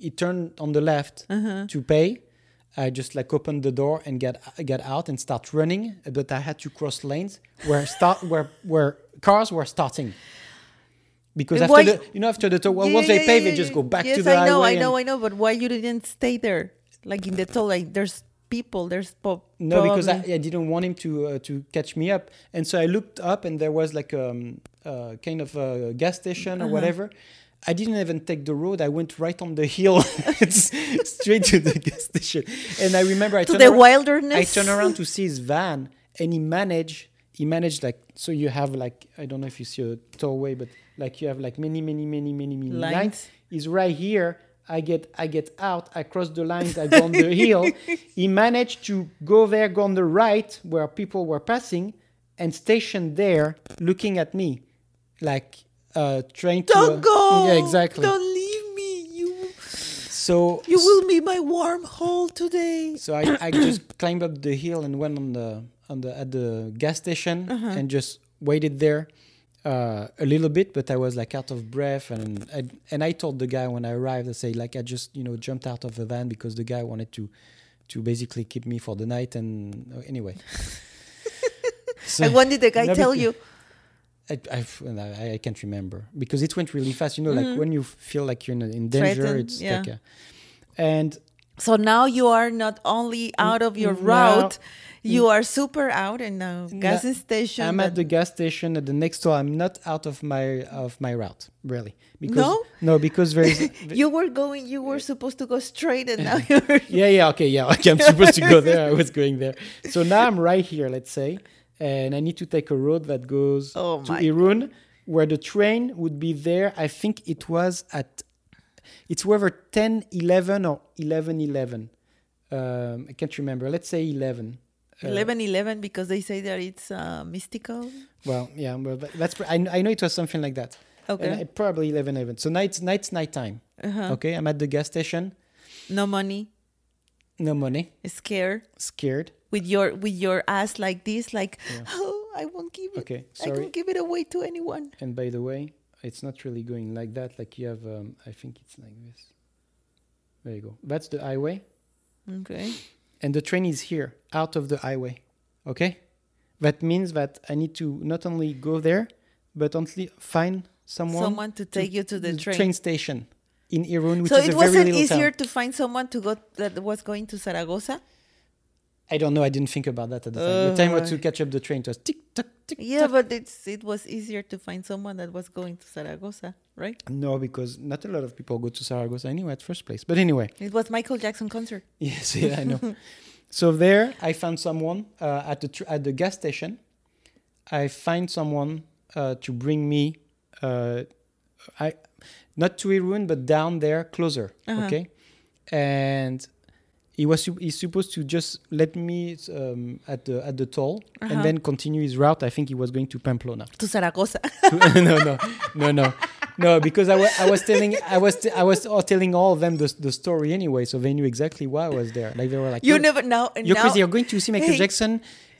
he turned on the left Uh-huh. to pay. I just like opened the door and get get out and start running, but I had to cross lanes where start where where cars were starting. Because after why- the you know after the toll, well, Yeah, once yeah, they pay, yeah, they just go back yes, to the I know. I know, I know. But why you didn't stay there? Like in the toll, like there's people, there's po- No, because I, I didn't want him to uh, to catch me up, and so I looked up, and there was like um, uh, kind of a gas station or Uh-huh. whatever. I didn't even take the road. I went right on the hill, It's straight to the gas station. And I remember I to turned the around, wilderness. I turned around to see his van, and he managed. He managed like so. You have like I don't know if you see a tollway, but like you have like many, many, many, many, many lines. Lines. He's right here. I get I get out. I cross the lines. I go on the hill. He managed to go there, go on the right where people were passing, and station there, looking at me, like uh, trying to. Don't go. Yeah, exactly. Don't leave me. You So you will be my warm hole today. So I, I just climbed up the hill and went on the on the at the gas station Uh-huh. and just waited there uh, a little bit, but I was like out of breath and I, and I told the guy when I arrived, I say like I just you know jumped out of the van because the guy wanted to to basically keep me for the night and uh, anyway. so and when did the guy No, tell you? I, I, I, I can't remember because it went really fast. You know, like mm. when you feel like you're in, in danger. Threatened, it's yeah. like a, and So now you are not only out of your no. route, you are super out in a gas station. I'm at the gas station at the next store. I'm not out of my of my route, really. Because No? no, because there is you were going. You were supposed to go straight, and now you're. yeah, yeah, okay, yeah, okay. I'm supposed to go there. I was going there. So now I'm right here, let's say, and I need to take a road that goes Oh to Irun, where the train would be there. I think it was at it's whether 10, 11 or 11, 11. Um, I can't remember. Let's say 11. Uh, 11 11 because they say that it's uh, mystical. Well, yeah, well, but that's pr- I, I know it was something like that. Okay. And I- probably 11, 11. So night's night's nighttime. Uh-huh. Okay, I'm at the gas station. No money, No money. scared Scared. With your with your ass like this, like oh, I won't give it. Okay, I sorry. won't give it away to anyone. And by the way, it's not really going like that. Like you have, um, I think it's like this. There you go. That's the highway, Okay. and the train is here, out of the highway. Okay, that means that I need to not only go there, but only find someone, Someone to take you to the train. train station in Irun, which So is it a very wasn't easier to find someone to go that was going to Zaragoza. I don't know. I didn't think about that at the time. the time was to Uh, catch up the train. It was tick tock tick. Yeah, but it's it was easier to find someone that was going to Zaragoza, right? No, because not a lot of people go to Saragossa anyway at first place. But anyway, It was Michael Jackson concert. yes, yeah, I know. so there, I found someone uh, at the tr- at the gas station. I find someone uh, to bring me, uh, I not to Irun, but down there closer. Uh-huh. Okay, and he was he's supposed to just let me um, at the at the toll Uh-huh. and then continue his route. I think he was going to Pamplona. To Zaragoza. no, no, no, no, no. Because I wa- I was telling, I was, t- I was all telling all of them the, the story anyway, so they knew exactly why I was there. Like they were like, you never now. you're now, crazy. You're going to see Michael Hey. Jackson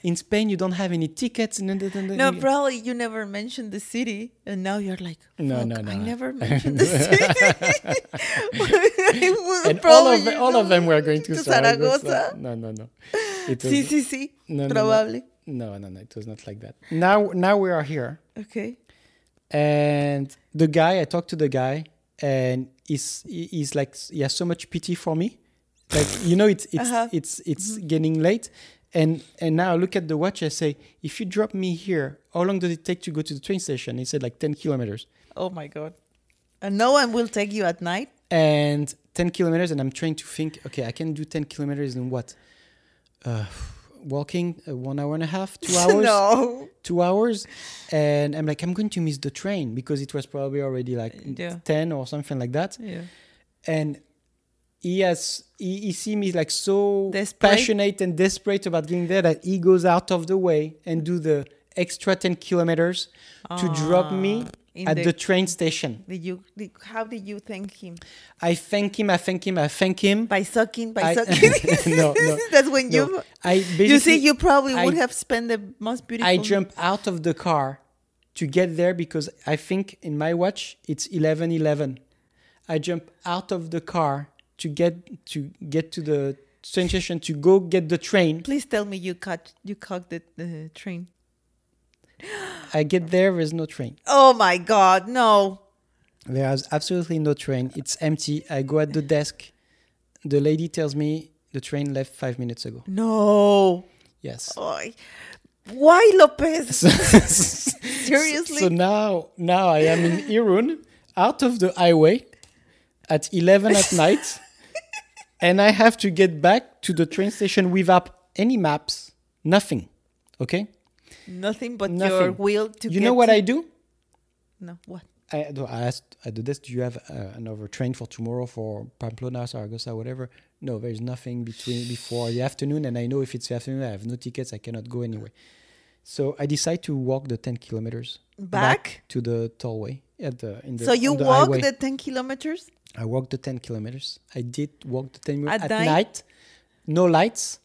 in Spain. You don't have any tickets." No, probably you never mentioned the city, and now you're like, No, "Fuck, no, no. I never mentioned the city. And all of all of them were going to, to Zaragoza. Zaragoza. No, no, no. It was, Sí, sí, sí. no, no, no. Probably. No, no, no. It was not like that. Now, now we are here. Okay. and the guy i talked to the guy and he's he's like he has so much pity for me like you know it's it's Uh-huh. it's it's getting late and and now i look at the watch i say if you drop me here how long does it take to go to the train station he said like 10 kilometers Oh my god. And no one will take you at night. and 10 kilometers and i'm trying to think okay i can do 10 kilometers in what uh walking uh, one hour and a half two hours no. two hours and i'm like i'm going to miss the train because it was probably already like Yeah. 10 or something like that Yeah. and he has he, he see me like so Desperate? passionate and desperate about getting there that he goes out of the way and do the extra 10 kilometers to drop me Ah, at the- the, train station Did you? Did, how did you thank him? i thank him i thank him i thank him By sucking? By I- sucking? No, no, That's when no. you. i You see, you probably I- would have spent the most beautiful. I jump out of the car to get there because I think in my watch it's 11 11. I jump out of the car to get to get to the train station to go get the train. Please tell me you caught you caught the uh, train. I get there, there's no train. Oh my God, no. There's absolutely no train. It's empty. I go at the desk. The lady tells me the train left five minutes ago. No. Yes. Ay. Why, Lopez? Seriously? so now, now I am in Irun, out of the highway, at 11 at night, and I have to get back to the train station without any maps, nothing. Okay. Nothing but your will to you know what to- I do? No, what? I, I asked at the desk, do you have uh, another train for tomorrow for Pamplona, Saragossa, whatever? No, there's nothing between before the afternoon, and I know if it's the afternoon, I have no tickets, I cannot go anyway. So I decide to walk the 10 kilometers Back? to the tollway at the in the. so you the walk highway. the 10 kilometers? I walked the 10 kilometers. I did walk the 10 At at, night? no lights,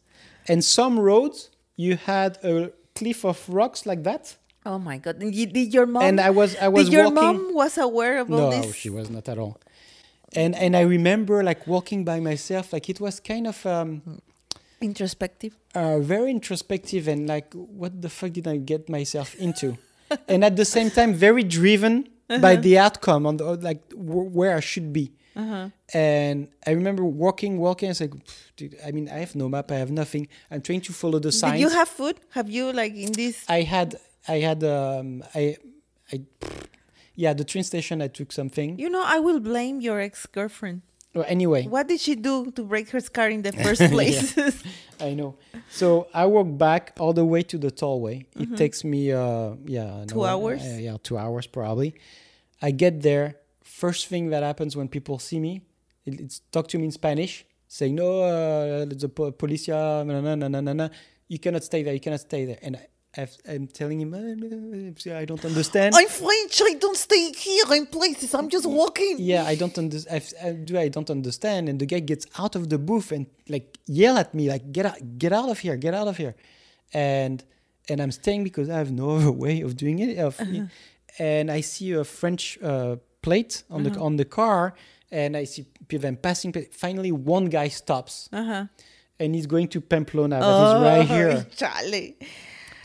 and some roads you had a cliff of rocks like that, Oh my God. And you- Did your mom, and I was I was did your walking. mom was aware of all this? no, she was not at all. And and I remember like walking by myself, like it was kind of um, Introspective. uh, very introspective and like what the fuck did I get myself into? and at the same time, very driven by the outcome on the like w- where I should be. Uh-huh. And I remember walking, walking. I was like, dude, I mean, I have no map, I have nothing. I'm trying to follow the signs. Did you have food? Have you like in this? I had, I had, um, I, I, yeah, the train station. I took something. You know, I will blame your ex-girlfriend. Well, anyway, What did she do to break her scar in the first place? I know. So I walk back all the way to the tollway. It takes me, uh, yeah, Two hour- hours? uh, yeah, two hours probably. I get there. First thing that happens when people see me, it, it's talk to me in Spanish, saying, "No, uh, the po- policia, na na na na na. You cannot stay there. You cannot stay there." And I, I'm telling him, uh, I don't understand. I'm French. I don't stay here in places. I'm just walking. yeah, I don't understand. Do I don't understand? And the guy gets out of the booth and like yell at me, like get out, get out of here, get out of here, and and I'm staying because I have no other way of doing it. Of, And I see a French uh, plate on the on the car, and I see people passing. Finally, one guy stops, Uh-huh. and he's going to Pamplona, but he's right here. Chale.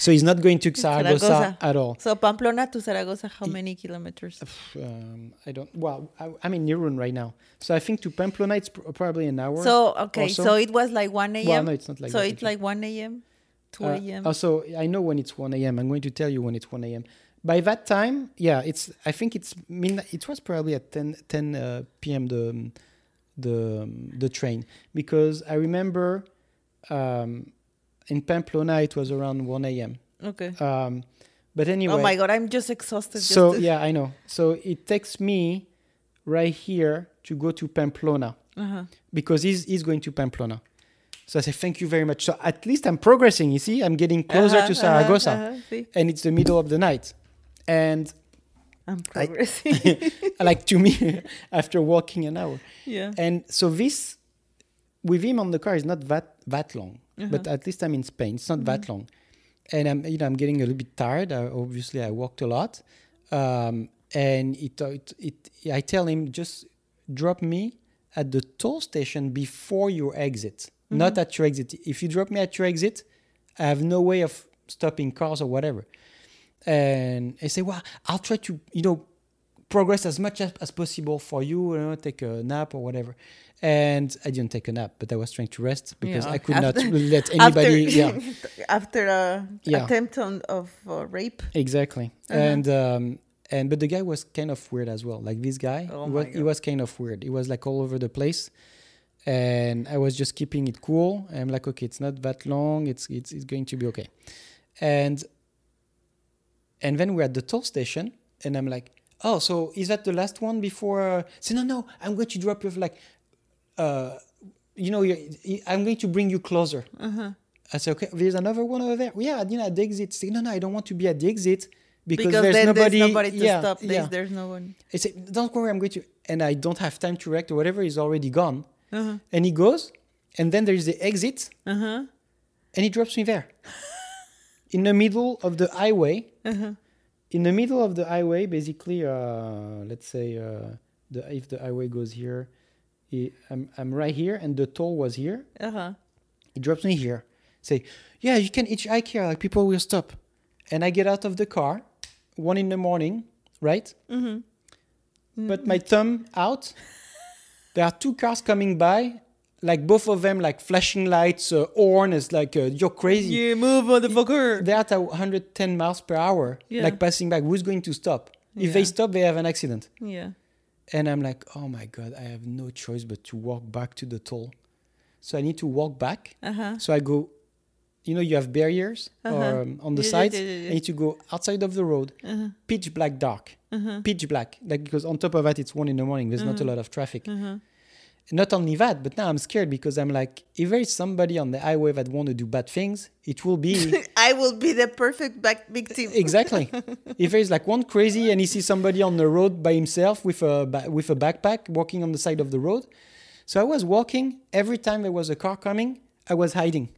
So he's not going to Zaragoza, Zaragoza. at all. So Pamplona to Zaragoza, how many kilometers? Um, I don't. Well, I, I'm in Irun right now, so I think to Pamplona it's pr- probably an hour. So okay, so. it was like one a.m. Well, no, it's not like so that, it's like one a.m., two Uh, a.m. Also, I know when it's 1 a.m. I'm going to tell you when it's 1 a.m. By that time, yeah, it's. I think it's midnight. It was probably at 10 10 uh, p.m. the the the train because I remember um, in Pamplona it was around 1 a.m. okay. Um, but anyway, oh my god, I'm just exhausted. so to- yeah, I know. So it takes me right here to go to Pamplona Uh-huh. because he's he's going to Pamplona. So I say thank you very much. So at least I'm progressing. You see, I'm getting closer Uh-huh, to uh-huh, Saragossa, uh-huh, and it's the middle of the night. And I'm I- progressing. like to me, after walking an hour, yeah. and so this with him on the car is not that that long. But Uh-huh. at least I'm in Spain. It's not that long, and I'm you know I'm getting a little bit tired. I, obviously, I walked a lot, um, and it, it it I tell him just drop me at the toll station before your exit, not at your exit. If you drop me at your exit, I have no way of stopping cars or whatever. And I say, well, I'll try to you know progress as much as, as possible for you, you know, take a nap or whatever. And I didn't take a nap, but I was trying to rest because Yeah, I could not let anybody. after, yeah, after a Yeah. attempt on of uh, rape. exactly. Uh-huh. And um, and but the guy was kind of weird as well. Like this guy, Oh he, was, he was kind of weird. He was like all over the place, and I was just keeping it cool. I'm like, okay, it's not that long. It's it's it's going to be okay. And and then we're at the toll station, and I'm like, oh, so is that the last one before? Uh, say no, no, I'm going to drop you off, like, uh, you know, I'm going to bring you closer. Uh-huh. I said, okay, there's another one over there. Yeah, you know, at the exit. Say, no, no, I don't want to be at the exit because, Because, there's then nobody. there's nobody to yeah, stop. There's, yeah. there's no one. I said, don't worry, I'm going to, and I don't have time to react or whatever. He's already gone, Uh-huh. and he goes, and then there's the exit, Uh-huh. and he drops me there, in the middle of the highway. Uh-huh. In the middle of the highway, basically, uh, let's say uh, the if the highway goes here, he, I'm I'm right here, and the toll was here. Uh huh. He drops me here. Say, yeah, you can each hitchhike here. Like people will stop, and I get out of the car, one in the morning, right? Mm-hmm. But my thumb out. There are two cars coming by, like both of them like flashing lights, uh, horn is like uh, you're crazy. You move, motherfucker. They're at 110 miles per hour, Yeah. like passing by. Who's going to stop? If they stop, they have an accident. Yeah. And I'm like, oh my god, I have no choice but to walk back to the toll. So I need to walk back. Uh huh. So I go, you know, you have barriers Uh-huh. or, um, on the sides. I need to go outside of the road, Uh-huh. pitch black dark, Uh-huh. pitch black. Like because on top of that, it's one in the morning. There's not a lot of traffic. Not only that, but now I'm scared because I'm like, if there is somebody on the highway that want to do bad things, it will be I will be the perfect back victim. exactly. if there's like one crazy and he sees somebody on the road by himself with a ba- with a backpack walking on the side of the road, so I was walking. Every time there was a car coming, I was hiding.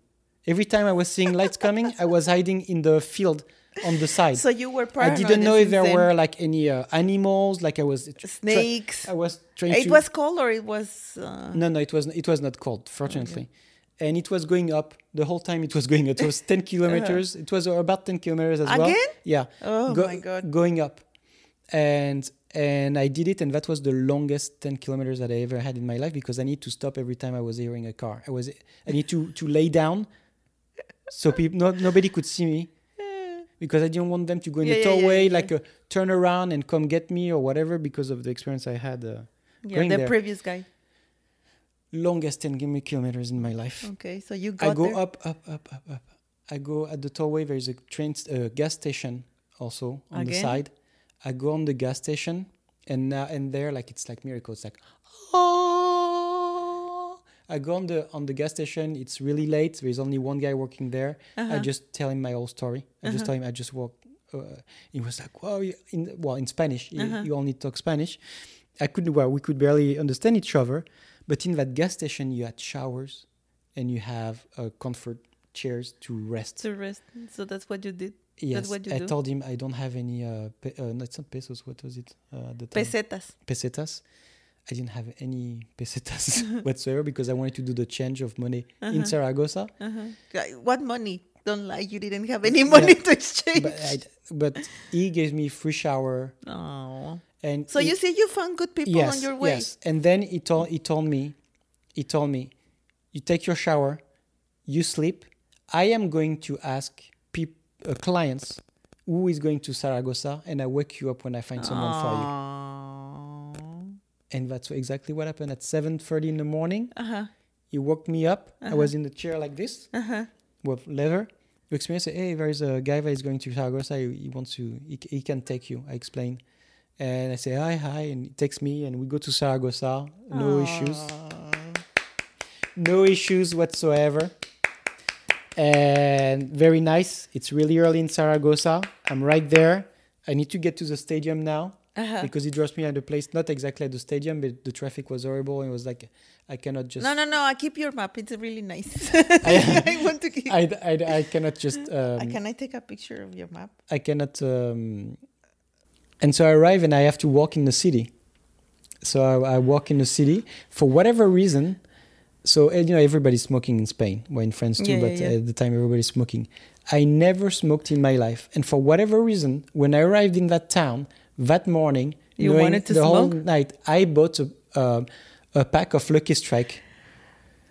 Every time I was seeing lights coming, I was hiding in the field on the side. So you were I didn't know if there then. were like any uh, animals. Like I was snakes. I was trying It to. was cold or it was. Uh, No, no, it was it was not cold, fortunately, and it was going up the whole time. It was going. Up. It was ten kilometers. It was about ten kilometers as well. Uh-huh. Again? Yeah. Oh Go- my God. Going up, and and I did it, and that was the longest ten kilometers that I ever had in my life because I need to stop every time I was hearing a car. I was I need to to lay down, so people no, nobody could see me. Because I didn't want them to go in Yeah, the yeah, yeah, like uh, turn around and come get me or whatever, because of the experience I had. Uh, yeah, the there. previous guy. longest 10 kilo- kilometers in my life. Okay, so you got I go there. up, up, up, up, up. I go at the tollway. There is a train, st- uh, gas station also on the Again? side. I go on the gas station, and now and there, like it's like miracle. It's like, oh. I go on the on the gas station. It's really late. There is only one guy working there. I Uh-huh. just tell him my whole story. I just tell him I just walk. Uh, he was like, "Wow!" In well, in Spanish, you, Uh-huh. you only talk Spanish. I couldn't. Well, we could barely understand each other. But in that gas station, you had showers, and you have uh, comfort chairs to rest. to rest. So that's what you did. Yes, what you I do? told him I don't have any. Uh, pe- uh, no, it's not pesos. What was it? Uh, the time? Pesetas. pesetas. I didn't have any pesetas whatsoever because I wanted to do the change of money in Saragossa. Uh-huh. What money? Don't lie. You didn't have any money to exchange. But, I, but he gave me free shower oh. and So he- you see, you found good people yes, on your way. Yes, and then he told he told me, he told me, you take your shower, you sleep. I am going to ask peop, uh, clients who is going to Saragossa, and I wake you up when I find someone for you. And that's exactly what happened at 7:30 in the morning. Uh-huh. He woke me up. I was in the chair like this Uh-huh. with leather. You explain, say, hey, there is a guy that is going to Saragossa. He, he wants to, he, he can take you. I explain. And I say, hi, hi. And he takes me, and we go to Saragossa. No issues. No issues whatsoever. And very nice. It's really early in Saragossa. I'm right there. I need to get to the stadium now Uh-huh. because he drops me at the place, not exactly at the stadium, but the traffic was horrible. It was like, I cannot just. No, no, no. I keep your map. It's really nice. I want to keep. I, I, I cannot just. Um, Uh, Can I take a picture of your map? I cannot. Um, and so I arrive and I have to walk in the city. So I, I walk in the city for whatever reason. So and, you know everybody's smoking in Spain, well in France too, Yeah, but yeah. at the time everybody's smoking. I never smoked in my life, and for whatever reason, when I arrived in that town that morning, You wanted to the whole night, I bought a, uh, a pack of Lucky Strike.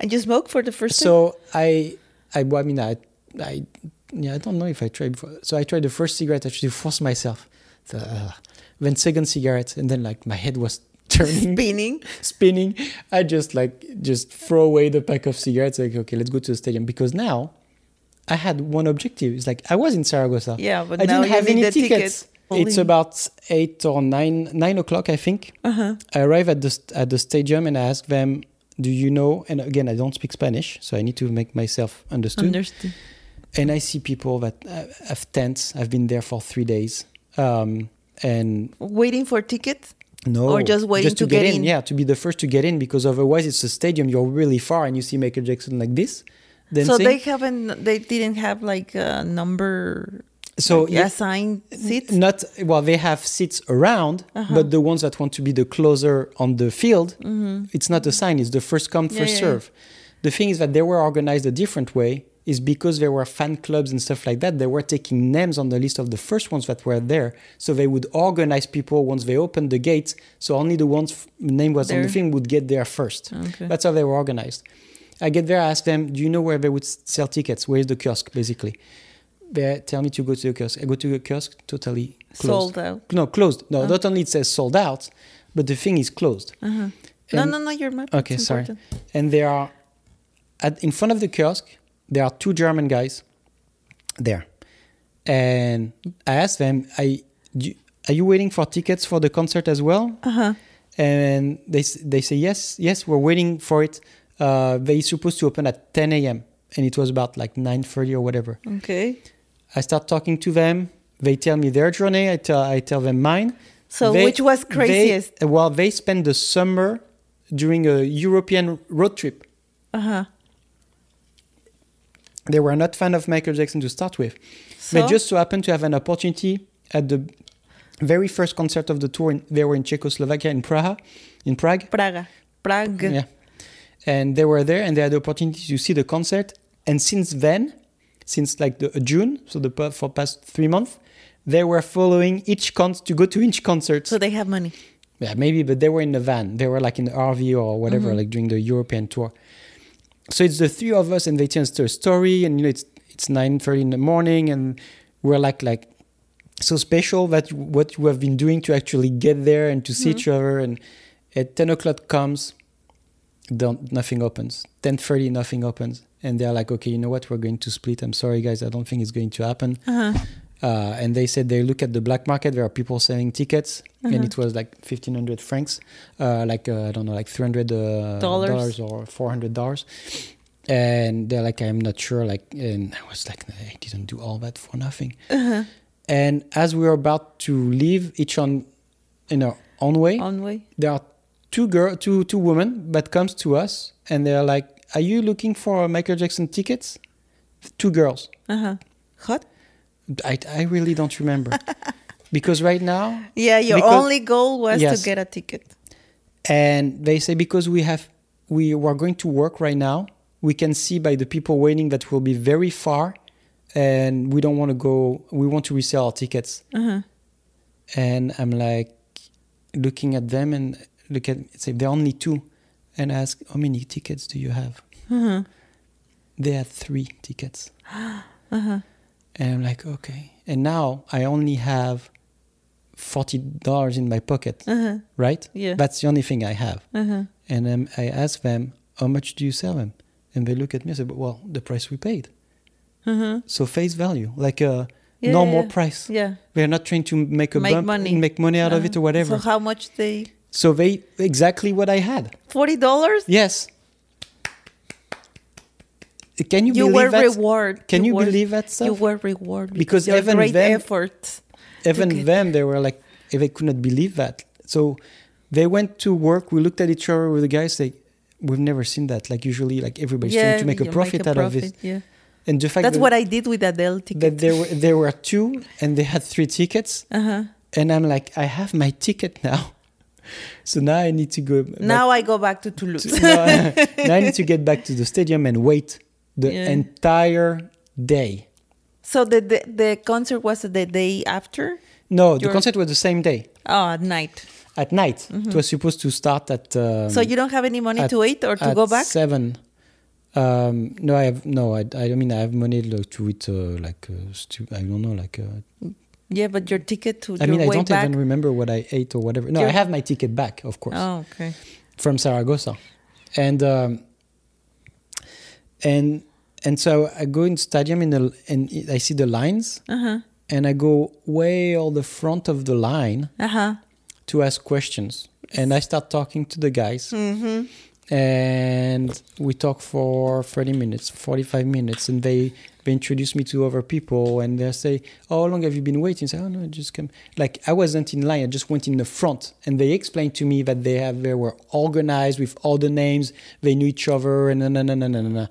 And you smoke for the first time? So I, I, well, I mean, I, I, yeah, I don't know if I tried before. So I tried the first cigarette actually to force myself. So, uh, then second cigarette, and then like my head was turning, Spinning. spinning. I just like just throw away the pack of cigarettes. Like okay, let's go to the stadium because now I had one objective. It's like I was in Saragossa. Yeah, but I now didn't you have any the tickets. It's about eight or nine nine o'clock, I think. Uh-huh. I arrive at the at the stadium and I ask them, "Do you know?" And again, I don't speak Spanish, so I need to make myself understood. Understood. and I see people that uh, have tents. I've been there for three days, um, and Waiting for tickets? no, Or just waiting to get in. Yeah, to be the first to get in because otherwise it's a stadium. You're really far, and you see Michael Jackson like this. So they haven't, they didn't have like a number. So yeah, assigned seats. not well they have seats around Uh-huh. but the ones that want to be the closer on the field it's not a sign it's the first come. Yeah, first yeah, yeah. serve the thing is that they were organized a different way is because there were fan clubs and stuff like that they were taking names on the list of the first ones that were there so they would organize people once they opened the gates so only the ones name was on the thing would get there first Okay. that's how they were organized i get there i ask them do you know where they would sell tickets where's the kiosk basically they tell me to go to the kiosk i go to the kiosk totally closed Sold out. no, closed. No, Oh. not only it says sold out, but the thing is closed. Uh-huh. No, no, no, your map. Okay, it's sorry. important. And there are, at, in front of the kiosk, there are two German guys there. And I asked them, I, do, are you waiting for tickets for the concert as well? Uh-huh. And they, they say, yes, yes, we're waiting for it. Uh, they're supposed to open at 10 a.m. And it was about like 9.30 or whatever. Okay. I start talking to them. They tell me their journey. I tell, I tell them mine. So They- which was they- craziest? well, they spent the summer during a European road trip. uh-huh. They were not fan of Michael Jackson to start with. So They just so happened to have an opportunity at the very first concert of the tour. In, they were in Czechoslovakia, in Prague, in Prague. Praga. Prague. Yeah, and they were there, and they had the opportunity to see the concert. And since then, since like the June, so the for past three months, they were following each con to go to each concert. So they have money. Yeah, maybe, but they were in the van. They were like in the RV or whatever, Mm-hmm. like during the European tour. So it's the three of us, and they tell us their story, and you know it's it's nine thirty in the morning, and we're like like so special that what you have been doing to actually get there and to see each Mm-hmm. other. And at ten o'clock comes, don't nothing opens. Ten thirty, nothing opens, and they're like, okay, you know what? We're going to split. I'm sorry, guys. I don't think it's going to happen. Uh-huh. Uh, and they said they look at the black market. There are people selling tickets, Uh-huh. and it was like fifteen hundred francs, uh, like uh, I don't know, like three hundred uh, Dollars. or four hundred dollars. And they're like, I'm not sure. Like, and I was like, I didn't do all that for nothing. Uh-huh. And as we were about to leave, each on in our own way, On way. there are two girl, two two women that comes to us, and they're like, "Are you looking for Michael Jackson tickets?" Two girls. Uh-huh. Hot? I, I really don't remember because right now Yeah, your Because- only goal was Yes. to get a ticket. and they say because we have we were going to work right now we can see by the people waiting that we'll be very far and we don't want to go we want to resell our tickets Uh-huh. and i'm like looking at them and look at say there are only two and ask how many tickets do you have Uh-huh. they had three tickets Uh-huh. and i'm like okay and now i only have $40 in my pocket Uh-huh. right Yeah. that's the only thing i have Uh-huh. And um, I ask them, how much do you sell them? And they look at me and say, well, the price we paid. Uh-huh. So face value, like a Yeah, normal yeah. price. Yeah. They're not trying to make a Make bump, money. make money out of Uh-huh. it or whatever. So how much they? So they, exactly what I had. Forty dollars. Yes. Can you, You believe were that? reward. Can you, were, believe that stuff? You were rewarded Because your even great them- effort. even them they were like they could not believe that so they went to work we looked at each other with the guys like we've never seen that like usually like everybody's trying to make a you profit out of it profit, Yeah. and the fact That's that, what I did with Adele that there were there were two and they had three tickets Uh-huh. and i'm like i have my ticket now so now i need to go back Now I go back to Toulouse. to, no, now i need to get back to the stadium and wait the Yeah. entire day so the, the the concert was the day after. no the concert was the same day Oh, at night. at night it was supposed to start at um, Mm-hmm. so you don't have any money at- to wait or to go back? seven um no i have no i, I don't mean i have money like, to eat uh, like uh, i don't know like uh, Yeah, but your ticket to i mean i don't back. even remember what i ate or whatever no i have my ticket back of course Oh, okay. from Saragossa, and um, and and so I go in stadium in the and I see the lines, Uh huh. and I go way all the front of the line Uh huh. to ask questions, and I start talking to the guys, Mm-hmm. And we talk for thirty minutes, forty five minutes, and they they introduce me to other people, and they say, "Oh, how long have you been waiting?" I say, "Oh no, I just come." Like I wasn't in line; I just went in the front, and they explained to me that they have they were organized with all the names, they knew each other, and na na na na na na.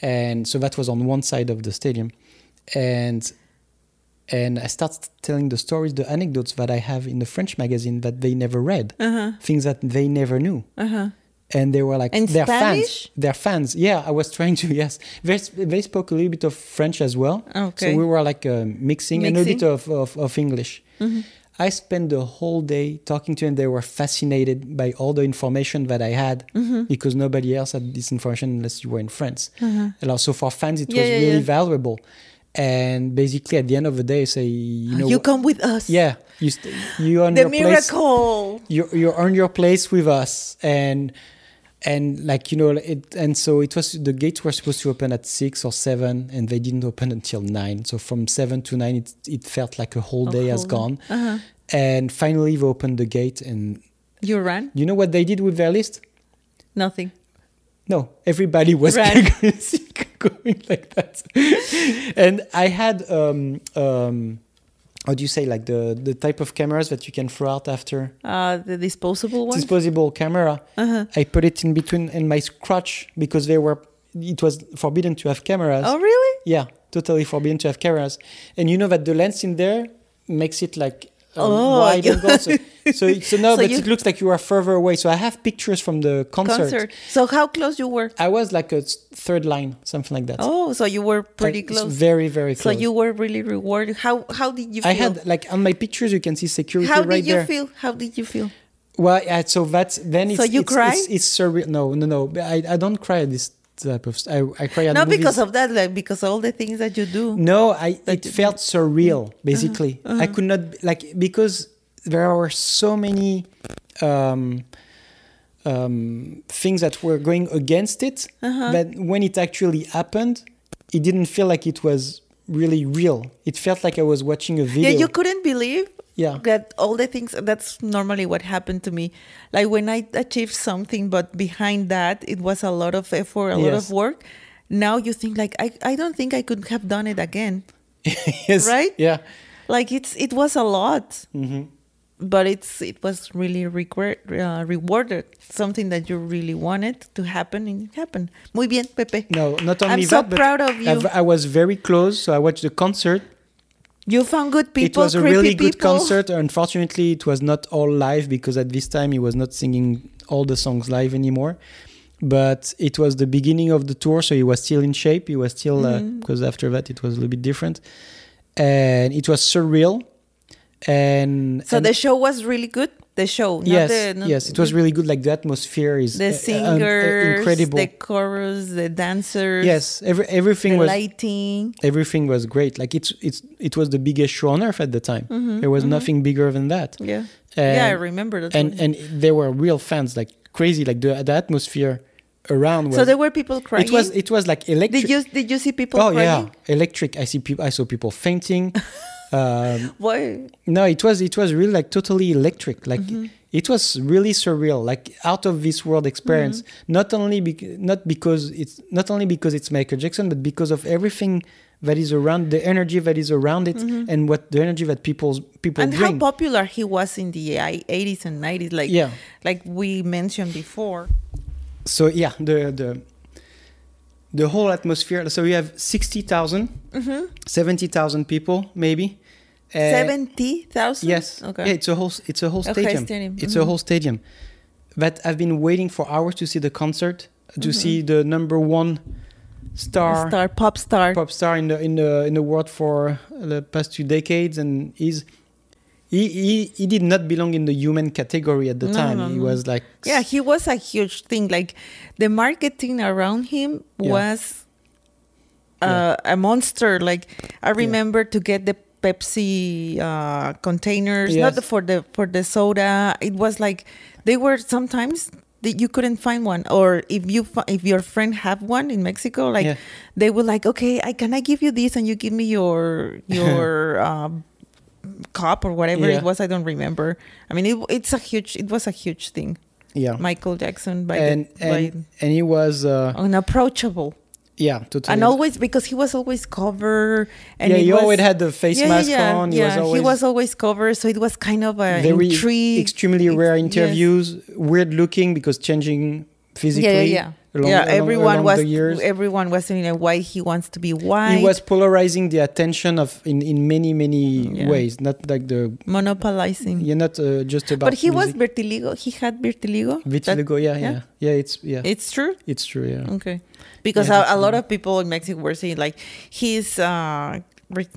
And so that was on one side of the stadium, and and I start telling the stories, the anecdotes that I have in the French magazine that they never read, Uh-huh. things that they never knew. Uh-huh. And they were like, In they're Spanish? fans. They're fans. Yeah, I was trying to, yes. They, they spoke a little bit of French as well. Okay. So we were like uh, mixing, and a Mixing. Mm-hmm. bit of, of, of English. I spent the whole day talking to them. They were fascinated by all the information that I had Mm-hmm. because nobody else had this information unless you were in France. And also for fans, it. Yeah, was yeah, really yeah. valuable. And basically, at the end of the day, say, you know, you come with us. yeah, you st- you earn The your place miracle. you you earn your place with us and and like you know it and so it was the gates were supposed to open at six or seven and they didn't open until nine so from seven to nine it, it felt like a whole day has gone Uh-huh. and finally they opened the gate and You ran? you know what they did with their list Nothing. no everybody was going like that and i had um um how do you say like the the type of cameras that you can throw out after Uh, the disposable one? disposable camera. Uh-huh. I put it in between in my crotch because they were. It was forbidden to have cameras. oh, really? Yeah, totally forbidden to have cameras. And you know that the lens in there makes it like um, Oh, wide you- angle. So, so, no, So but it looks like you are further away. So I have pictures from the concert. Concert. So how close you were? I was like a third line, something like that. Oh, so you were pretty close. Very, very close. So you were really rewarded. How how did you feel? I had like on my pictures you can see security how right did you there. feel? How did you feel? Well, yeah, so that's then it's So you it's, cry? It's, it's surreal. No, no, no. I, I don't cry at this type of. I, I cry at Not movies. because of that, like because all the things that you do. No, I. It felt surreal. Uh-huh, Basically, I could not like because there were so many um, um, things that were going against it Uh-huh. that when it actually happened, it didn't feel like it was really real. It felt like I was watching a video. Yeah, you couldn't believe Yeah. that all the things that's normally what happened to me. Like when I achieved something, but behind that it was a lot of effort, a lot of work. Now you think like I, I don't think I could have done it again. yes. Right? Yeah. Like it's it was a lot. hmm But it's it was really regret, uh, rewarded. Something that you really wanted to happen and it happened. Muy bien, Pepe. No, not only I'm so that, but proud of you. I've- I was very close. So I watched the concert. You found good people. it was a really good people. concert. Unfortunately, it was not all live because at this time he was not singing all the songs live anymore. But it was the beginning of the tour, so he was still in shape. He was still Mm-hmm. because after that it was a little bit different, and it was surreal. And So and the show was really good. The show, not yes, the, not yes, it was really good. Like the atmosphere is the uh, un- singers, incredible. the chorus, the dancers. yes, every, everything was lighting. everything was great. Like it's it's it was the biggest show on earth at the time. Mm-hmm, there was nothing bigger than that. Yeah, yeah, I remember that. and and they were real fans, like crazy. Like the the atmosphere around was. so there were people crying. it was it was like electric. did you did you see people oh crying? yeah, electric. I see people. I saw people fainting. um, Why? no, it was it was really like totally electric. Like Mm-hmm. it was really surreal, like out of this world experience. Mm-hmm. Not only bec- not because it's not only because it's Michael Jackson, but because of everything that is around the energy that is around it and what the energy that people people Mm-hmm. and how popular he was in the 80s and 90s like Yeah. like we mentioned before so yeah the the the whole atmosphere so you have 60,000 Mm-hmm. 70,000 people maybe Uh, 70000 yes okay yeah it's a whole it's a whole Okay, stadium, stadium. it's Mhm. a whole stadium that have been waiting for hours to see the concert Mm-hmm. to see the number one star, star pop star pop star in the in the in the world for the past two decades and he's he, he, he did not belong in the human category at the No, time. no, he was like yeah he was a huge thing like the marketing around him Yeah. was uh, a monster like i remember to get the pepsi uh, containers not Yes. the, for the for the soda it was like they were sometimes that you couldn't find one or if you if your friend have one in mexico like Yeah. they were like okay i can i give you this and you give me your your um, cup or whatever Yeah. it was i don't remember i mean it, it's a huge it was a huge thing yeah Michael Jackson by and the, by and and he was uh, unapproachable yeah totally and always because he was always covered and yeah, he was, always had the face yeah, mask yeah, on. yeah, he was always he was always covered so it was kind of a very intrigue extremely Ex- rare yes. interviews, weird looking because changing physically yeah. a along, yeah, everyone along was everyone was saying why he wants to be white, He was polarizing the attention of in, in many many Yeah. ways, not like the monopolizing. you're not uh, just about. but he was music. vertigo. He had. That- vitiligo. Yeah, yeah? yeah, yeah, It's yeah, it's true. it's true. Yeah. Okay, because Yeah, a, a lot of people in Mexico were saying like he's uh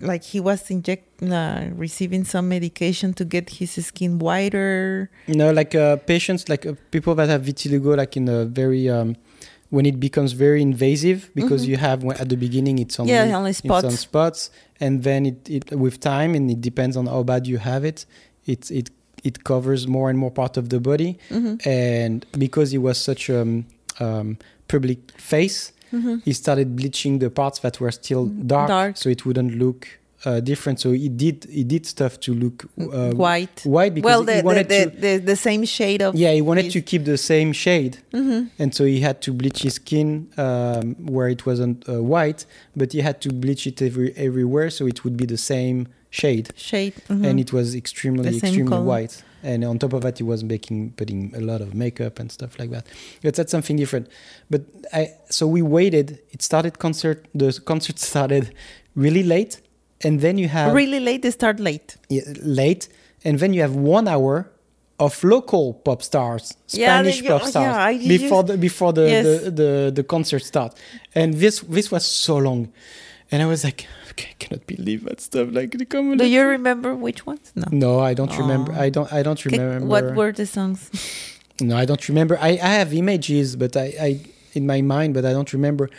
like he was inject uh, receiving some medication to get his skin whiter. You know, like uh, patients, like uh, people that have vitiligo, like in a very um, when it becomes very invasive because Mhm. you have at the beginning it's only yeah, only it's on spots. spots, and then it, it with time and it depends on how bad you have it. It it it covers more and more part of the body, hmm and because he was such a um, um, public face, hmm he started bleaching the parts that were still dark, Dark. so it wouldn't look uh, different. So he did he did stuff to look uh, White. white because Well, he the the, wanted the, to. the the same shade of Yeah, he wanted his- to keep the same shade, hmm and so he had to bleach his skin um, where it wasn't uh, white, but he had to bleach it every everywhere so it would be the same shade, shade. mhm. and it was extremely extremely color. white. And on top of that, he was making putting a lot of makeup and stuff like that. But that's something different. But I so we waited. It started concert. The concert started really late, and then you have really late. They start late. yeah, late, and then you have one hour of local pop stars, Yeah, Spanish they- pop oh, yeah, stars I before the before the, Yes. the, the the concert start, and this this was so long, and I was like, okay, I cannot believe that stuff. Like, come. Do you remember which ones? No. No, I don't remember. Oh. I don't. I don't remember. What were the songs? No, I don't remember. I, I have images, but I, I in my mind, but I don't remember.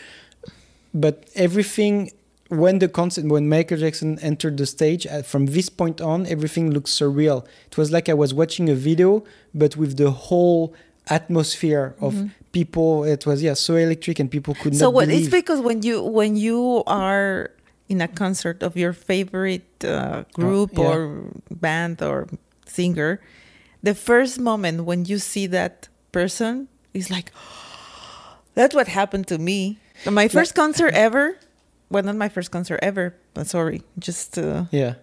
But everything when the concert when Michael Jackson entered the stage, from this point on, everything looked surreal. It was like I was watching a video, but with the whole atmosphere of Mhm. people. It was yeah, so electric, and people could so not what? believe. It's because when you when you are in a concert of your favorite uh, group yeah. or band or singer, the first moment when you see that person is like, that's what happened to me. My first concert ever. Well, not my first concert ever. But sorry, just uh, yeah,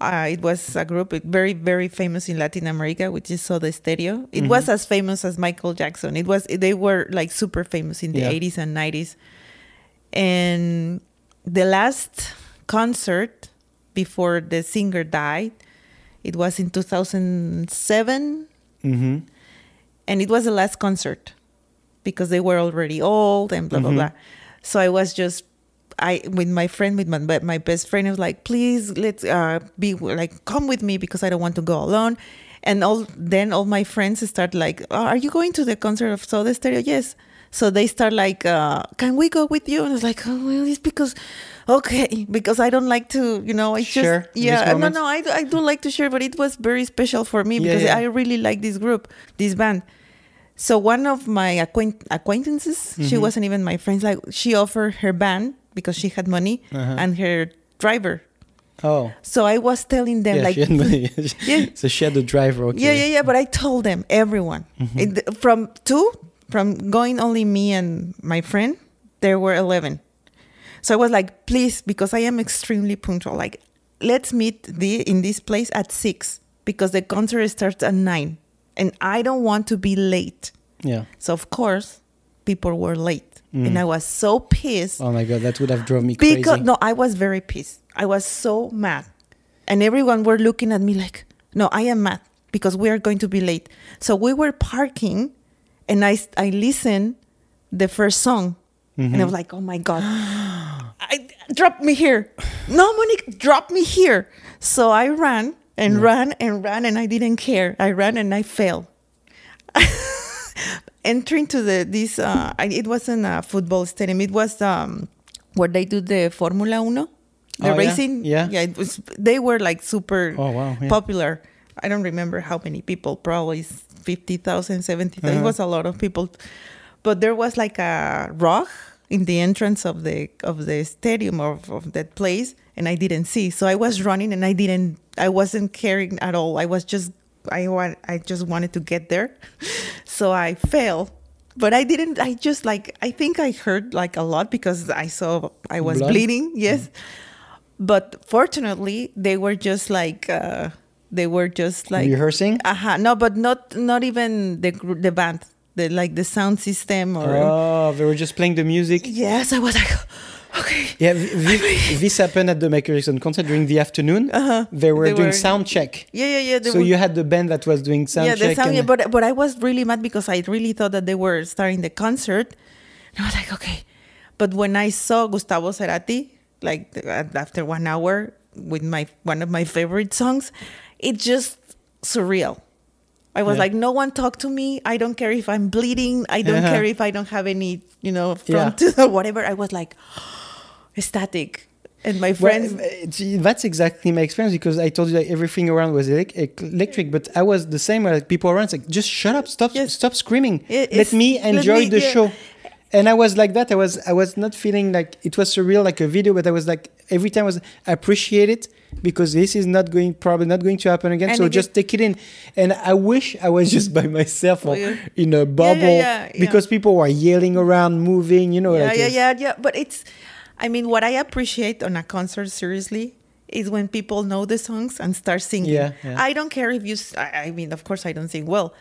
uh, it was a group very very famous in Latin America, which is Soda Stereo. It Mhm. was as famous as Michael Jackson. It was they were like super famous in the Yeah. 80s and 90s. And the last concert before the singer died, it was in 2007 hmm and it was the last concert because they were already old and blah blah Mhm. blah. So I was just I with my friend with my but my best friend was like, please let's uh, be like come with me because I don't want to go alone. And all then all my friends start like, "Oh, are you going to the concert of Soda Stereo? Yes. So they start like, uh, can we go with you? And I was like, oh well, it's because okay because I don't like to you know I just Share yeah no no I I do like to share but it was very special for me Yeah, because yeah. I really like this group this band. So one of my acquaint- acquaintances, she Mhm. wasn't even my friends, like she offered her band because she had money Uh-huh. and her driver. oh, So I was telling them yeah, like she had money. Yeah. so she had a driver. Okay. Yeah, yeah, yeah. But I told them, everyone. Mhm. It- from two, from going only me and my friend, there were 11. So I was like, please, because I am extremely punctual, like, let's meet the, in this place at six because the concert starts at nine and I don't want to be late. Yeah. So, of course, people were late. Mm. And I was so pissed Oh my god, that would have drove me crazy. because no, I was very pissed. I was so mad, and everyone were looking at me like, "No, I am mad because we are going to be late." So we were parking, and I I listened the first song, and I was like, "Oh my god, I drop me here, no Monique, drop me here." So I ran and Yeah. ran and ran, and I didn't care. I ran and I fell. Entering to the this, uh, it wasn't a football stadium. It was um, where they do the Formula Uno, the Oh, racing. Yeah. yeah. It was. They were like super Oh wow. Yeah. popular. I don't remember how many people. Probably 50,000, 70,000. It Uh-huh. was a lot of people. But there was like a rock in the entrance of the of the stadium of, of that place, and I didn't see. So I was running, and I didn't. I wasn't caring at all. I was just. I want. I just wanted to get there, so I fell. But I didn't. I just like. I think I hurt like a lot because I saw I was Blood? bleeding. Yes, but fortunately they were just like. Uh, they were just like Rehearsing. Uh-huh. no, but not not even the the band. the like the sound system or Oh, they were just playing the music. yes, I was like, okay. Yeah, th- th- this happened at the Michael Jackson concert during the afternoon. Uh-huh. They were They doing were- sound check. Yeah, yeah, yeah. So were- you had the band that was doing sound check. yeah, the sound. and- yeah, but but I was really mad because I really thought that they were starting the concert. And I was like, okay. But when I saw Gustavo Cerati, like after one hour with my one of my favorite songs, it just surreal. I was Yeah. like, no one talk to me. I don't care if I'm bleeding. I don't Uh-huh. care if I don't have any, you know, Yeah. front or whatever. I was like ecstatic. And my friends, it's- that's exactly my experience because I told you like everything around was electric, but I was the same. Like people around, like just shut up, stop, Yes. stop screaming, It- let me let enjoy me- the yeah. show. And I was like that. I was I was not feeling like it was surreal like a video, but I was like every time I was I appreciate it because this is not going probably not going to happen again. And so it just take it in. And I wish I was just by myself or Oh, yeah. in a bubble yeah. because people were yelling around, moving. You know, yeah, like yeah, yeah, yeah. But it's, I mean, what I appreciate on a concert, seriously, is when people know the songs and start singing. Yeah, yeah. I don't care if you, I mean, of course, I don't sing well.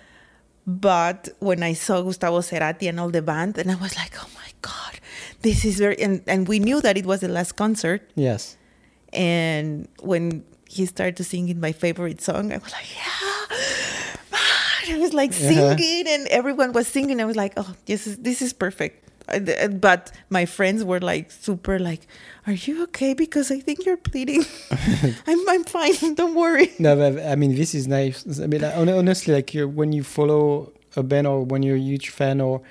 But when I saw Gustavo Cerati and all the band, and I was like, oh my God, this is very, and, and we knew that it was the last concert. Yes. And when he started to singing my favorite song, I was like, yeah. I was like Uh-huh. singing, and everyone was singing. I was like, oh, this is this is perfect. And- uh, But my friends were like super like, "Are you okay? Because I think you're bleeding." I'm I'm fine. Don't worry. No, but, I mean this is nice. I mean, honestly, like you're, when you follow a band or when you're a huge fan or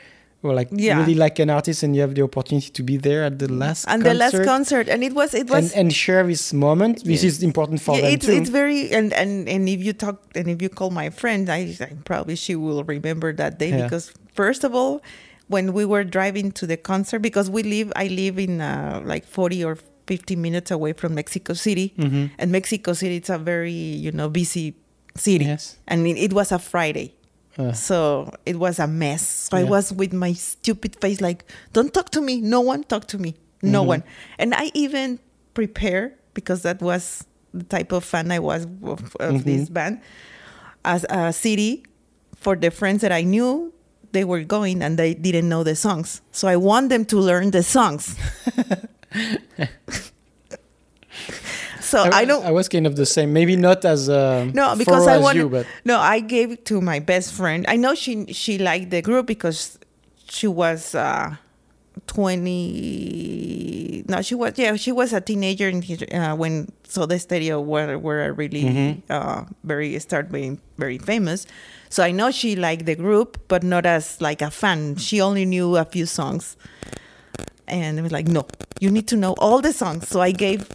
or like Yeah. really like an artist and you have the opportunity to be there at the last And concert the last concert, and it was it was and, and share this moment, this Yes. is important for yeah, them it's too. it's very and and and if you talk and if you call my friend, I, I probably she will remember that day Yeah. because first of all, when we were driving to the concert, because we live, I live in uh, like forty or fifty minutes away from Mexico City, Mhm. and Mexico City it's a very you know busy city, Yes. and it, it was a Friday. Uh, So it was a mess. So I was with my stupid face, like, don't talk to me. No one talk to me. No Mhm. one. And I even prepare because that was the type of fan I was of, of this Mhm. band as a CD for the friends that I knew they were going and they didn't know the songs. So I want them to learn the songs. so I, don't I was kind of the same. Maybe not as uh, no, because I wanted. you, but No, I gave it to my best friend. I know she she liked the group because she was uh, twenty. No, she was yeah, she was a teenager in his, uh, when Soda Stereo were were really Mhm. uh, very start being very famous. So I know she liked the group, but not as like a fan. She only knew a few songs, and it was like, no, you need to know all the songs. So I gave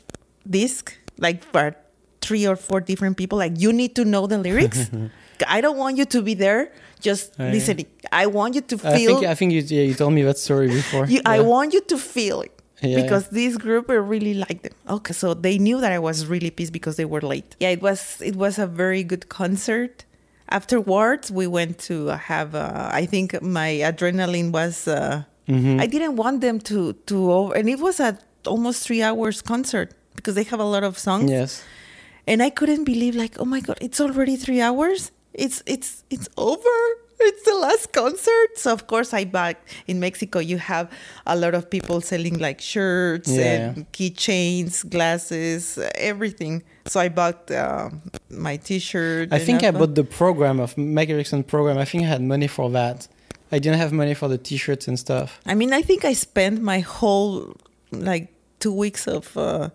disc like for three or four different people. Like you need to know the lyrics. I don't want you to be there just Oh, yeah. listening. I want you to I feel. think I think you yeah, you told me that story before. you, I want you to feel it. Yeah, because this group I really liked them. Okay, so they knew that I was really pissed because they were late. Yeah, it was it was a very good concert. Afterwards, we went to have. Uh, I think my adrenaline was. Uh, Mhm. I didn't want them to to over, and it was a almost three hours concert because they have a lot of songs. Yes. And I couldn't believe like, oh my god, it's already three hours. It's it's it's over. It's the last concert. So of course I bought in Mexico. You have a lot of people selling like shirts Yeah. and keychains, glasses, everything. So I bought uh, my T-shirt. I think I bought the program of Mike Erickson program. I think I had money for that. I didn't have money for the T-shirts and stuff. I mean, I think I spent my whole like two weeks of uh,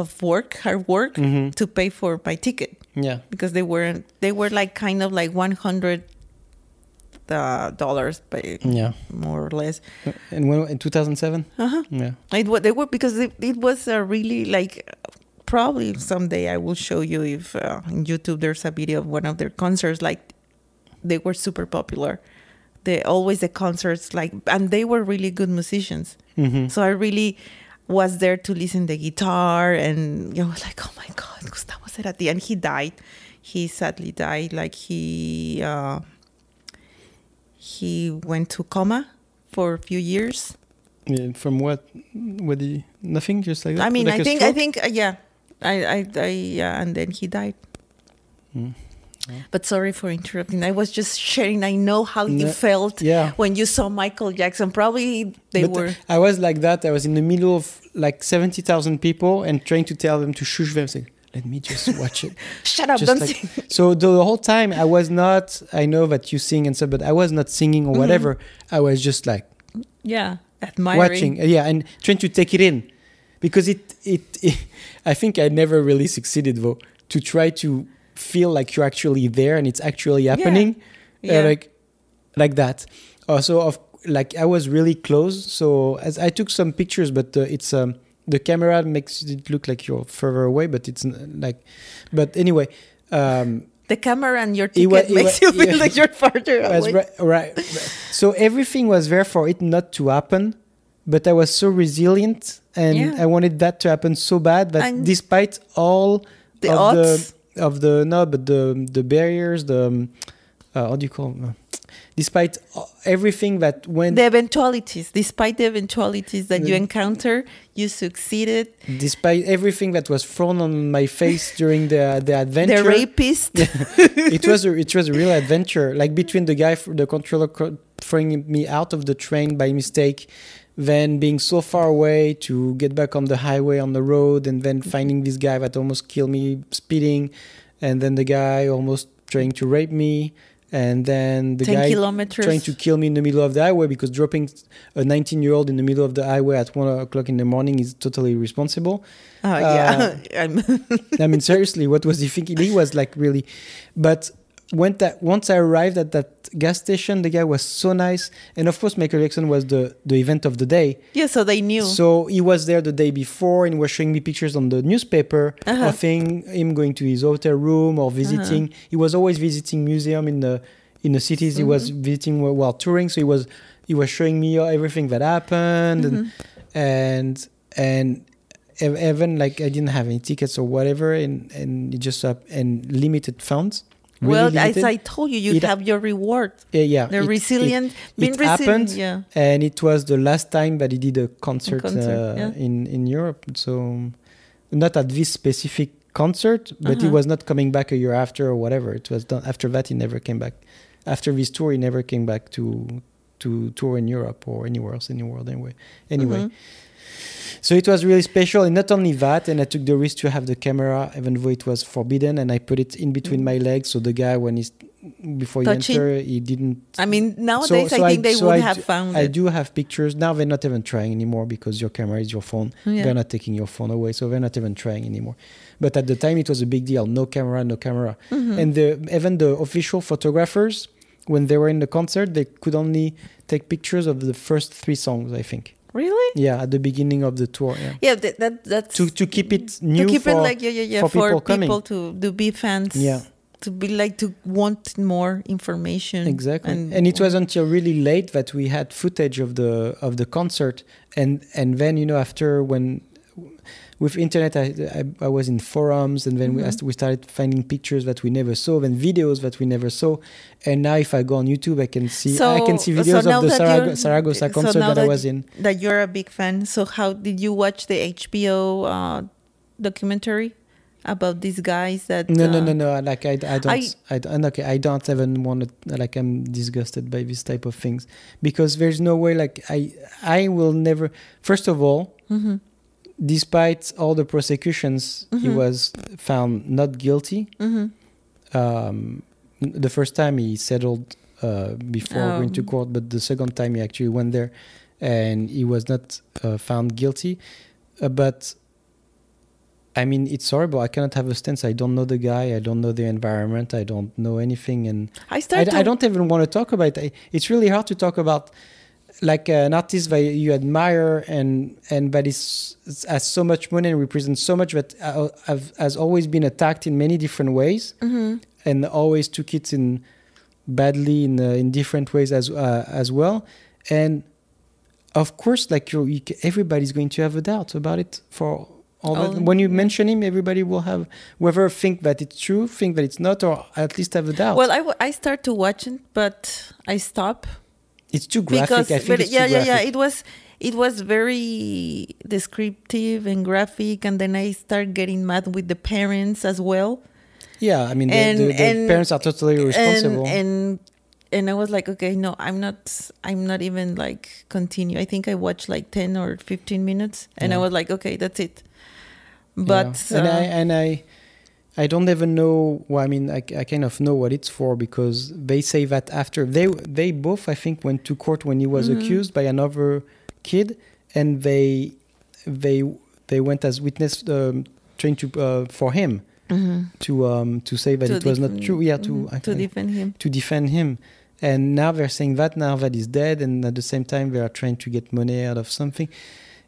of work, hard work, Mhm. to pay for my ticket. Yeah. because they were they were like kind of like one hundred uh, dollars, but Yeah. more or less. And when in 2007? Uh huh. Yeah. It wa- they were because it, it was a really like probably someday I will show you if uh, in YouTube there's a video of one of their concerts. Like they were super popular. They always the concerts like and they were really good musicians. hmm So I really was there to listen the guitar and you know like oh my god Gustavo Cerati and he died he sadly died like he uh, he went to coma for a few years Yeah, from what? What did he, nothing? Just like that? I mean Like I think I stroke? think uh, yeah I I, I yeah and then he died But sorry for interrupting. I was just sharing. I know how you No, felt yeah. when you saw Michael Jackson. Probably they But were. I was like that. I was in the middle of like 70,000 people and trying to tell them to shush them. Say, let me just watch it. Shut up! Just Don't like- sing. so the whole time I was not, I know that you sing and stuff, but I was not singing Mm-hmm. or whatever. I was just like Yeah, admiring. watching. uh, Yeah. And trying to take it in because it, it, it, I think I never really succeeded though to try to feel like you're actually there and it's actually happening. Uh, Yeah. like, like that. Also, of like I was really close, so as I took some pictures, but uh, it's um the camera makes it look like you're further away, but it's like, but anyway, um, the camera and your It ticket it makes wa- you feel yeah. like you're farther away. right, right, right. So everything was there for it not to happen, but I was so resilient, and Yeah. I wanted that to happen so bad that And despite all The odds. The of the no, but the the barriers, the um, uh, how do you call them? Despite uh, everything that went the eventualities, despite the eventualities that you encounter, you succeeded. despite everything that was thrown on my face during the the adventure The rapist. it was a, it was a real adventure like between the guy the controller throwing me out of the train by mistake then being so far away to get back on the highway on the road and then mm-hmm. finding this guy that almost killed me speeding and then the guy almost trying to rape me and then the guy kilometers. trying to kill me in the middle of the highway because dropping a 19 year old in the middle of the highway at one o'clock in the morning is totally irresponsible Oh, yeah. Uh, I mean, seriously, what was he thinking? He was like really, but when that once I arrived at that gas station, the guy was so nice, and of course, Michael Jackson was the the event of the day. yeah, so they knew. So he was there the day before and was showing me pictures on the newspaper Uh-huh. of him, him going to his hotel room or visiting. He was always visiting museum in the in the cities he was Mm-hmm. visiting while, while touring. So he was he was showing me everything that happened Mm-hmm. and and and even like I didn't have any tickets or whatever, and and it just up and limited funds. Really well, limited. as I told you, you It- have your reward. yeah, yeah, The it- it- resilient, being it resilient. happened, Yeah. and it was the last time that he did a concert, concert, uh, yeah. in in Europe. So not at this specific concert, but he Uh-huh. was not coming back a year after or whatever. It was done after that. He never came back. After this tour, he never came back to to tour in Europe or anywhere else in the world. Anyway, anyway. Mhm. So it was really special, and not only that, and I took the risk to have the camera, even though it was forbidden, and I put it in between my legs, so the guy when he's before he. Touching. enter, he didn't. I mean, nowadays so I think they so would I have do- found I it. do have pictures now. They're not even trying anymore because your camera is your phone. Yeah. They're not taking your phone away, so they're not even trying anymore. But at the time, it was a big deal. No camera, no camera, Mm-hmm. and the even the official photographers, when they were in the concert, they could only take pictures of the first three songs. I think. Really? Yeah, at the beginning of the tour. Yeah. Yeah, that, that that's To to keep it new to keep for it like yeah, yeah, yeah, for for, people people, to to be fans. Yeah. To be like to want more information. Exactly, And, and, it was until really late that we had footage of the of the concert, and and then you know after when with internet I I, I was in forums, and then we Mhm. asked, we started finding pictures that we never saw, then videos that we never saw, and now if I go on YouTube, I can see I can see videos so of the that Sarag- Saragossa concert now that, I was in. that you're a big fan. So how did you watch the HBO uh, documentary about these guys that? No, no, uh, no, no. Like I, I don't, I- I, don't- okay, I don't even want to. Like I'm disgusted by this type of things because there's no way. Like I, I will never. First of all, mhm, despite all the prosecutions, he Mhm. was found not guilty. mhm. Um, the first time he settled uh, before going to court, but the second time he actually went there, and he was not uh, found guilty. Uh, but I mean, it's horrible. I cannot have a stance. I don't know the guy. I don't know the environment. I don't know anything, and I I, started. I don't even want to talk about it. I- It's really hard to talk about like an artist that you admire and and that is has so much money and represents so much that uh, have, has always been attacked in many different ways Mhm. and always took it in badly in uh, in different ways as uh, as well and of course like you, everybody's going to have a doubt about it for all Oh, when you yeah. mention him everybody will have whether think that it's true think that it's not or at least have a doubt Well, I, w- I start to watch it, but I stop it's too graphic because i think yeah, yeah, yeah. It was it was very descriptive and graphic, and then I start getting mad with the parents as well. Yeah, I mean, the, And- the, the and- parents are totally responsible. and and and I was like, okay, no, I'm not. I'm not even like continue. I think I watched like ten or fifteen minutes, and I was like, okay, that's it. But yeah. and I uh, and I I don't even know. Well, I mean, I, I kind of know what it's for because they say that after they they both I think went to court when he was Mhm. accused by another kid, and they they they went as witness um, trying to uh, for him mhm. to um to say that To it was not true. Yeah, to mhm, I to defend him. to defend him. And now they're saying that now that he's dead, and at the same time they are trying to get money out of something.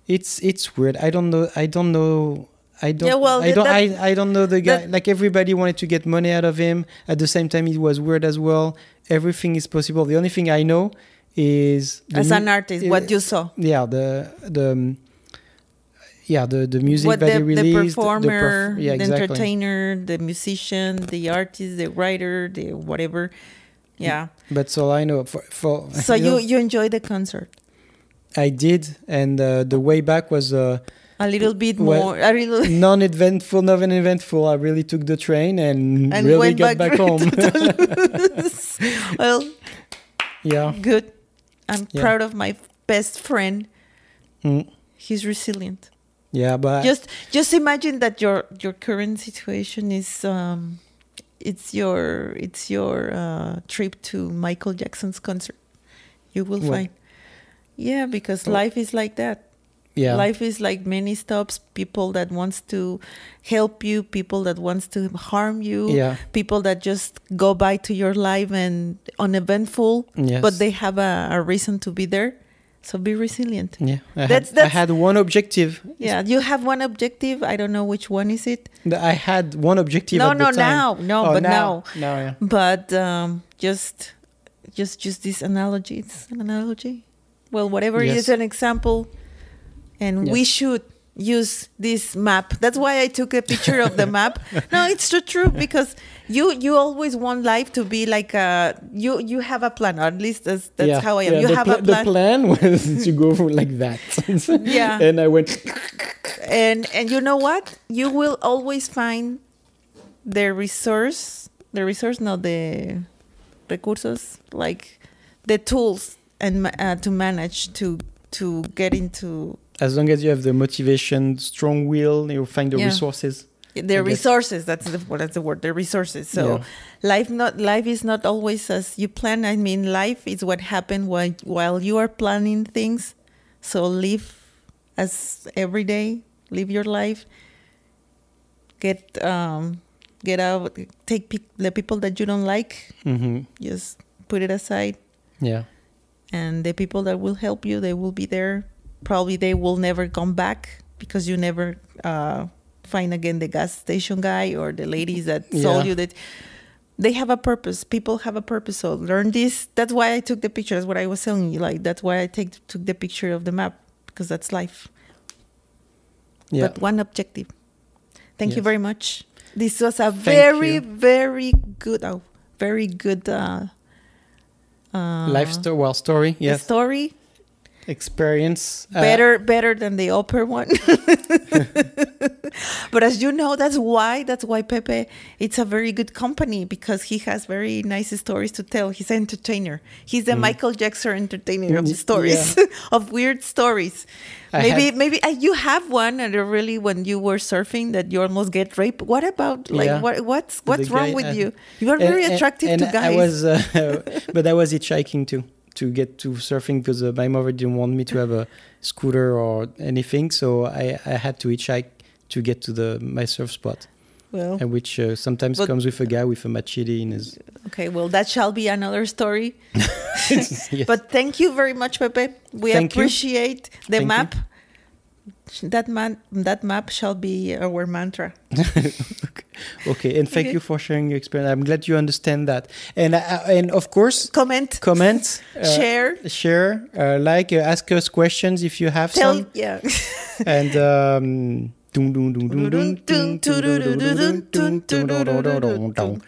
It's it's weird. I don't know. I don't know. I don't. Yeah, well, I don't. that- I, I don't know the guy. that- like everybody wanted to get money out of him. At the same time, it was weird as well. Everything is possible. The only thing I know is As mu- an artist, uh, what you saw, yeah the the um, yeah the the music what that the, he the released performer, perf- yeah the exactly entertainer, the musician, the artist, the writer, the whatever. Yeah. that's all I know for for So you you know, you enjoy the concert I did and uh, the way back was uh, a little bit Well, more. A little. non-eventful, non-eventful. I really took the train and, And really got back back, home. well, yeah. good. I'm Yeah. proud of my best friend. Mm. He's resilient. Yeah, but just just imagine that your your current situation is um it's your it's your uh, trip to Michael Jackson's concert. You will What? find. Yeah, because life is like that. Yeah, Life is like many stops. People that wants to help you, people that wants to harm you, yeah, people that just go by to your life and uneventful, yes. but they have a, a reason to be there. So be resilient. yeah. I, That's- had, I had one objective. Yeah, you have one objective. I don't know which one is it. I had one objective. No, no, now, no, Oh, but now, now, now, yeah. but um, just, just, just this analogy. It's an analogy. Well, whatever Yes. is an example, and we should use this map. That's why I took a picture of the map. No, it's too true because you you always want life to be like a you you have a plan. Or at least that's that's yeah, how I am. yeah, you have pla- a plan. The plan was to go like that. Yeah. and I went. and and you know what you will always find the resource the resource not the recursos like the tools and uh, to manage to to get into As long as you have the motivation, strong will, you'll find the Yeah. resources. the resources that's the what that's the word the resources so Yeah. life not life is not always as you plan i mean life is what happened while while you are planning things so live as every day live your life get um get out take pe- the people that you don't like hmm just put it aside Yeah. and the people that will help you they will be there probably they will never come back because you never uh, find again the gas station guy or the ladies that sold you that they have a purpose. People have a purpose. So learn this. That's why i took the picture. That's what i was telling you. Like that's why i take took the picture of the map because that's life. Yeah. but one objective. Thank you very much. This was a Thank very you. very good oh, very good uh, uh, Life sto- well, story. Yes. story Experience. uh, better better than the upper one. But as you know that's why that's why pepe it's a very good company because he has very nice stories to tell. He's an entertainer. He's the michael jackson entertainer of Mm, stories of weird stories. I maybe had- maybe uh, you have one and really when you were surfing that you almost get raped. What about like Yeah. what what's The what's wrong guy, with uh, you? You are and- very attractive and to guys I was, uh, but I was hitchhiking too to get to surfing because uh, my mother didn't want me to have a scooter or anything, so I, I had to hitchhike to get to the my surf spot, well and which uh, sometimes comes with a guy with a machete in his. okay well that shall be another story Yes. But thank you very much, Pepe. We Thank you. appreciate the Thank you. That man, that map shall be our mantra. okay, and thank Okay. you for sharing your experience. I'm glad you understand that, and uh, and of course, Comment, comment, uh, share, share, uh, like, uh, ask us questions if you have tell. some. Yeah. and um dun, dun, dun, dun, dun, dun,